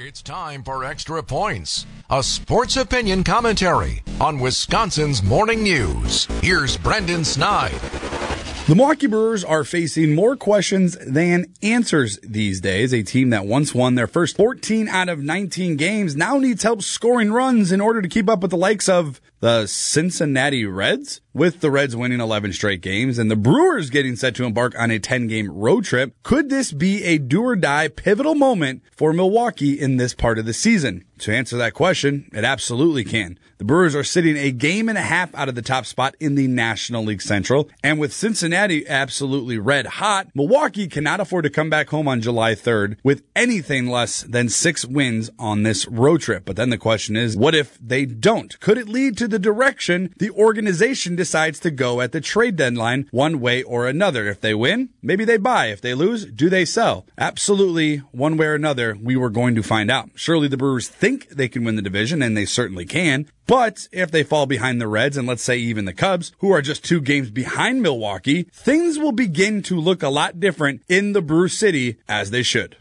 It's time for Extra Points, a sports opinion commentary on Wisconsin's morning news. Here's Brendan Snide. The Milwaukee Brewers are facing more questions than answers these days. A team that once won their first 14 out of 19 games now needs help scoring runs in order to keep up with the likes of the Cincinnati Reds, with the Reds winning 11 straight games and the Brewers getting set to embark on a 10 game road trip. Could this be a do or die pivotal moment for Milwaukee in this part of the season? To answer that question, it absolutely can. The Brewers are sitting a game and a half out of the top spot in the National League Central. And with Cincinnati absolutely red hot, Milwaukee cannot afford to come back home on July 3rd with anything less than six wins on this road trip. But then the question is, what if they don't? Could it lead to the direction the organization decides to go at the trade deadline one way or another? If they win, maybe they buy. If they lose, do they sell? Absolutely, one way or another, we were going to find out. Surely the Brewers think think they can win the division, and they certainly can. But if they fall behind the Reds and let's say even the Cubs, who are just two games behind Milwaukee, things will begin to look a lot different in the Brew City as they should.